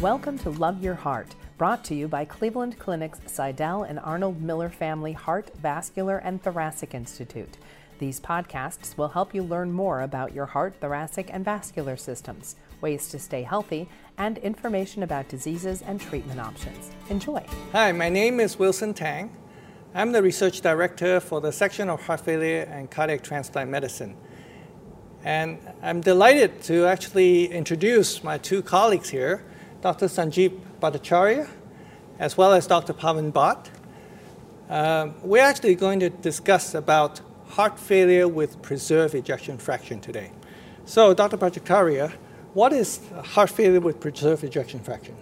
Welcome to Love Your Heart, brought to you by Cleveland Clinic's Sydell and Arnold Miller Family Heart, Vascular, and Thoracic Institute. These podcasts will help you learn more about your heart, thoracic, and vascular systems, ways to stay healthy, and information about diseases and treatment options. Enjoy. Hi, my name is Wilson Tang. I'm the research director for the section of heart failure and cardiac transplant medicine. And I'm delighted to actually introduce my two colleagues here, Dr. Sanjeev Bhattacharya, as well as Dr. Pavan Bhatt. Uh, we're actually going to discuss about heart failure with preserved ejection fraction today. So, Dr. Bhattacharya, what is heart failure with preserved ejection fraction?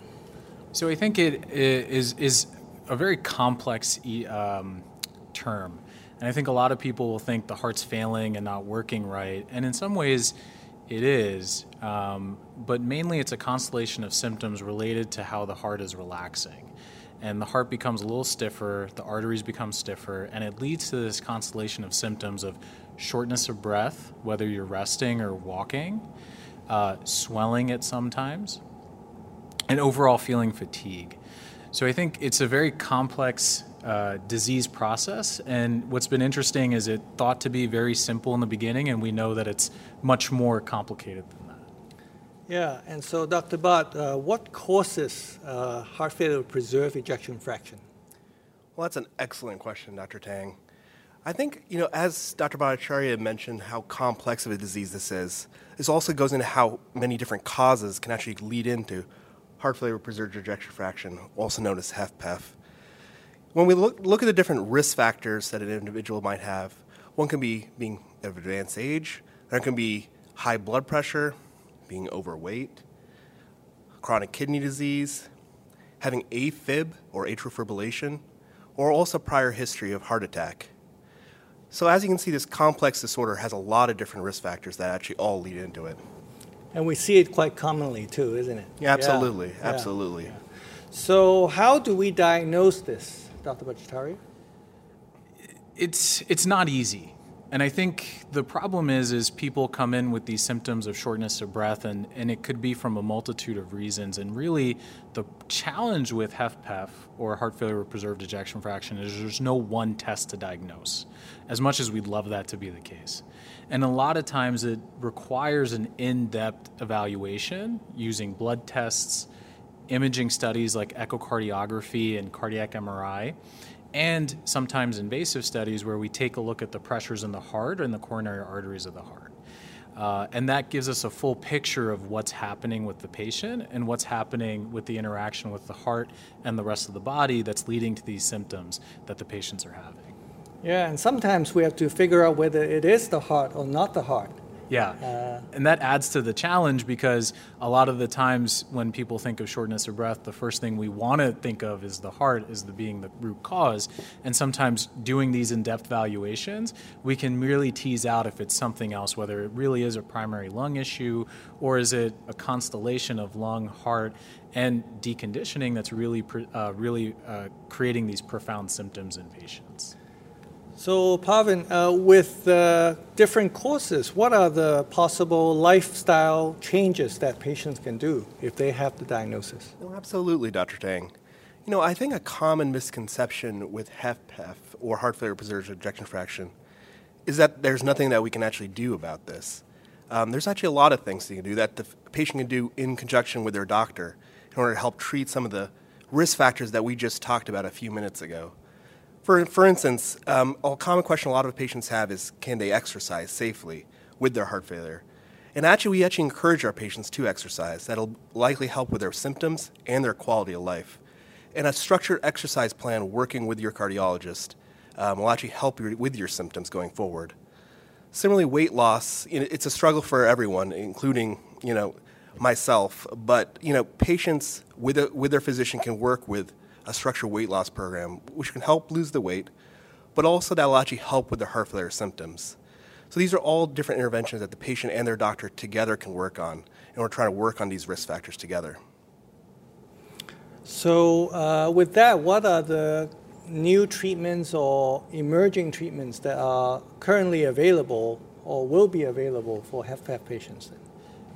So I think it is is a very complex um, term. And I think a lot of people will think the heart's failing and not working right. And in some ways, it is. Um, but mainly, it's a constellation of symptoms related to how the heart is relaxing. And the heart becomes a little stiffer, the arteries become stiffer, and it leads to this constellation of symptoms of shortness of breath, whether you're resting or walking, uh, swelling at sometimes, and overall feeling fatigue. So I think it's a very complex uh, disease process. And what's been interesting is it thought to be very simple in the beginning, and we know that it's much more complicated than that. Yeah, and so Dr. Bhatt, uh, what causes uh, heart failure to preserve ejection fraction? Well, that's an excellent question, Dr. Tang. I think, you know, as Dr. Bhattacharya mentioned how complex of a disease this is, this also goes into how many different causes can actually lead into heart failure with preserved ejection fraction, also known as HFpEF. When we look, look at the different risk factors that an individual might have, one can be being of advanced age, there can be high blood pressure, being overweight, chronic kidney disease, having AFib or atrial fibrillation, or also prior history of heart attack. So as you can see, this complex disorder has a lot of different risk factors that actually all lead into it. And we see it quite commonly too, isn't it? Yeah, absolutely, yeah. absolutely. Yeah. So how do we diagnose this? Dr. Bhattacharya? It's it's not easy. And I think the problem is is people come in with these symptoms of shortness of breath and, and it could be from a multitude of reasons. And really the challenge with HFpEF or heart failure with preserved ejection fraction is there's no one test to diagnose, as much as we'd love that to be the case. And a lot of times it requires an in-depth evaluation using blood tests, imaging studies like echocardiography and cardiac MRI, and sometimes invasive studies where we take a look at the pressures in the heart and the coronary arteries of the heart. Uh, and that gives us a full picture of what's happening with the patient and what's happening with the interaction with the heart and the rest of the body that's leading to these symptoms that the patients are having. Yeah, and sometimes we have to figure out whether it is the heart or not the heart. Yeah. Uh, and that adds to the challenge because a lot of the times when people think of shortness of breath, the first thing we want to think of is the heart is the being the root cause. And sometimes doing these in-depth valuations, we can really tease out if it's something else, whether it really is a primary lung issue or is it a constellation of lung, heart, and deconditioning that's really, uh, really uh, creating these profound symptoms in patients. So, Pavan, uh, with uh, different courses, what are the possible lifestyle changes that patients can do if they have the diagnosis? Well, absolutely, Dr. Tang. You know, I think a common misconception with HFpEF or heart failure preserved ejection fraction is that there's nothing that we can actually do about this. Um, there's actually a lot of things that you can do that the patient can do in conjunction with their doctor in order to help treat some of the risk factors that we just talked about a few minutes ago. For, for instance, um, a common question a lot of patients have is can they exercise safely with their heart failure? And actually, we actually encourage our patients to exercise. That'll likely help with their symptoms and their quality of life. And a structured exercise plan working with your cardiologist um, will actually help you with your symptoms going forward. Similarly, weight loss, you know, it's a struggle for everyone, including you know, myself. But you know, patients with, a, with their physician can work with a structured weight loss program, which can help lose the weight, but also that will actually help with the heart failure symptoms. So these are all different interventions that the patient and their doctor together can work on, and we're trying to work on these risk factors together. So, uh, with that, what are the new treatments or emerging treatments that are currently available or will be available for HFpEF patients?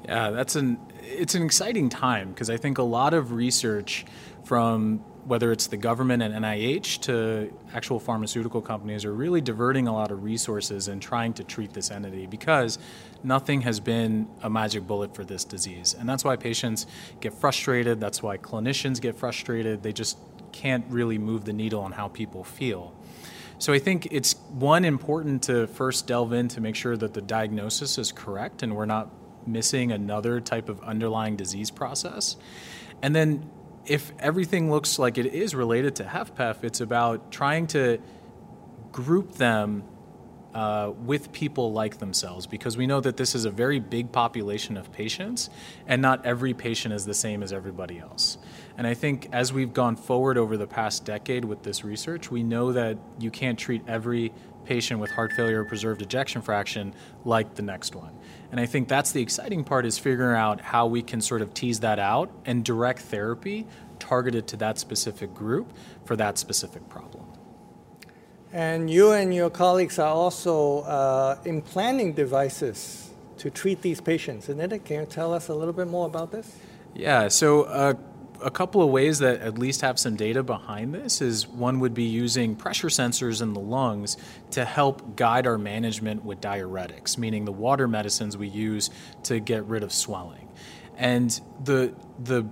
Yeah, that's an it's an exciting time because I think a lot of research from whether it's the government and NIH to actual pharmaceutical companies are really diverting a lot of resources and trying to treat this entity because nothing has been a magic bullet for this disease. And that's why patients get frustrated, that's why clinicians get frustrated. They just can't really move the needle on how people feel. So I think it's one important to first delve in to make sure that the diagnosis is correct and we're not missing another type of underlying disease process. And then if everything looks like it is related to HFpEF, it's about trying to group them uh, with people like themselves because we know that this is a very big population of patients and not every patient is the same as everybody else. And I think as we've gone forward over the past decade with this research, we know that you can't treat every patient with heart failure or preserved ejection fraction like the next one. And I think that's the exciting part is figuring out how we can sort of tease that out and direct therapy targeted to that specific group for that specific problem. And you and your colleagues are also uh, implanting devices to treat these patients, isn't it? Can you tell us a little bit more about this? Yeah, so uh, a couple of ways that at least have some data behind this is one would be using pressure sensors in the lungs to help guide our management with diuretics, meaning the water medicines we use to get rid of swelling. And the the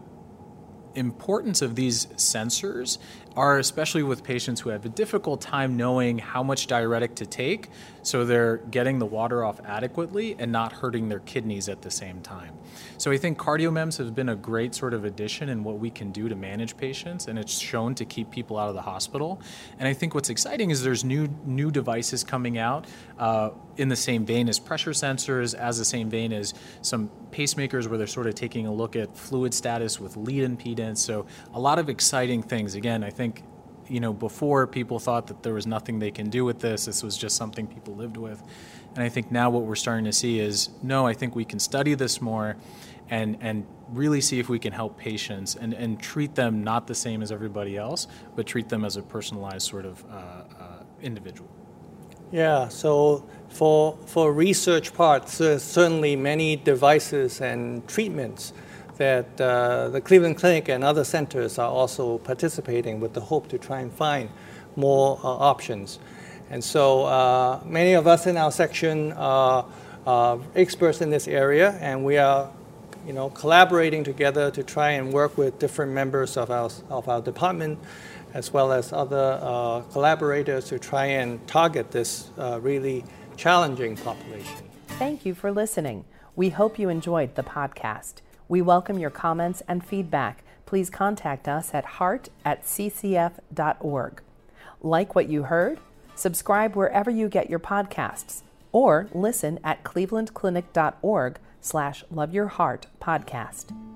importance of these sensors are especially with patients who have a difficult time knowing how much diuretic to take so they're getting the water off adequately and not hurting their kidneys at the same time. So I think CardioMEMS has been a great sort of addition in what we can do to manage patients and it's shown to keep people out of the hospital. And I think what's exciting is there's new new devices coming out uh, in the same vein as pressure sensors, as the same vein as some pacemakers where they're sort of taking a look at fluid status with lead impedance. So a lot of exciting things. Again, I think you know before people thought that there was nothing they can do with this. This was just something people lived with. And I think now what we're starting to see is no, I think we can study this more and and really see if we can help patients and, and treat them not the same as everybody else, but treat them as a personalized sort of uh, uh, individual. Yeah, so for, for research parts, there's certainly many devices and treatments that uh, the Cleveland Clinic and other centers are also participating with the hope to try and find more uh, options. And so uh, many of us in our section are experts in this area, and we are you know, collaborating together to try and work with different members of our, of our department as well as other uh, collaborators to try and target this uh, really challenging population. Thank you for listening. We hope you enjoyed the podcast. We welcome your comments and feedback. Please contact us at heart at ccf.org. Like what you heard? Subscribe wherever you get your podcasts or listen at clevelandclinic.org slash love your heart podcast.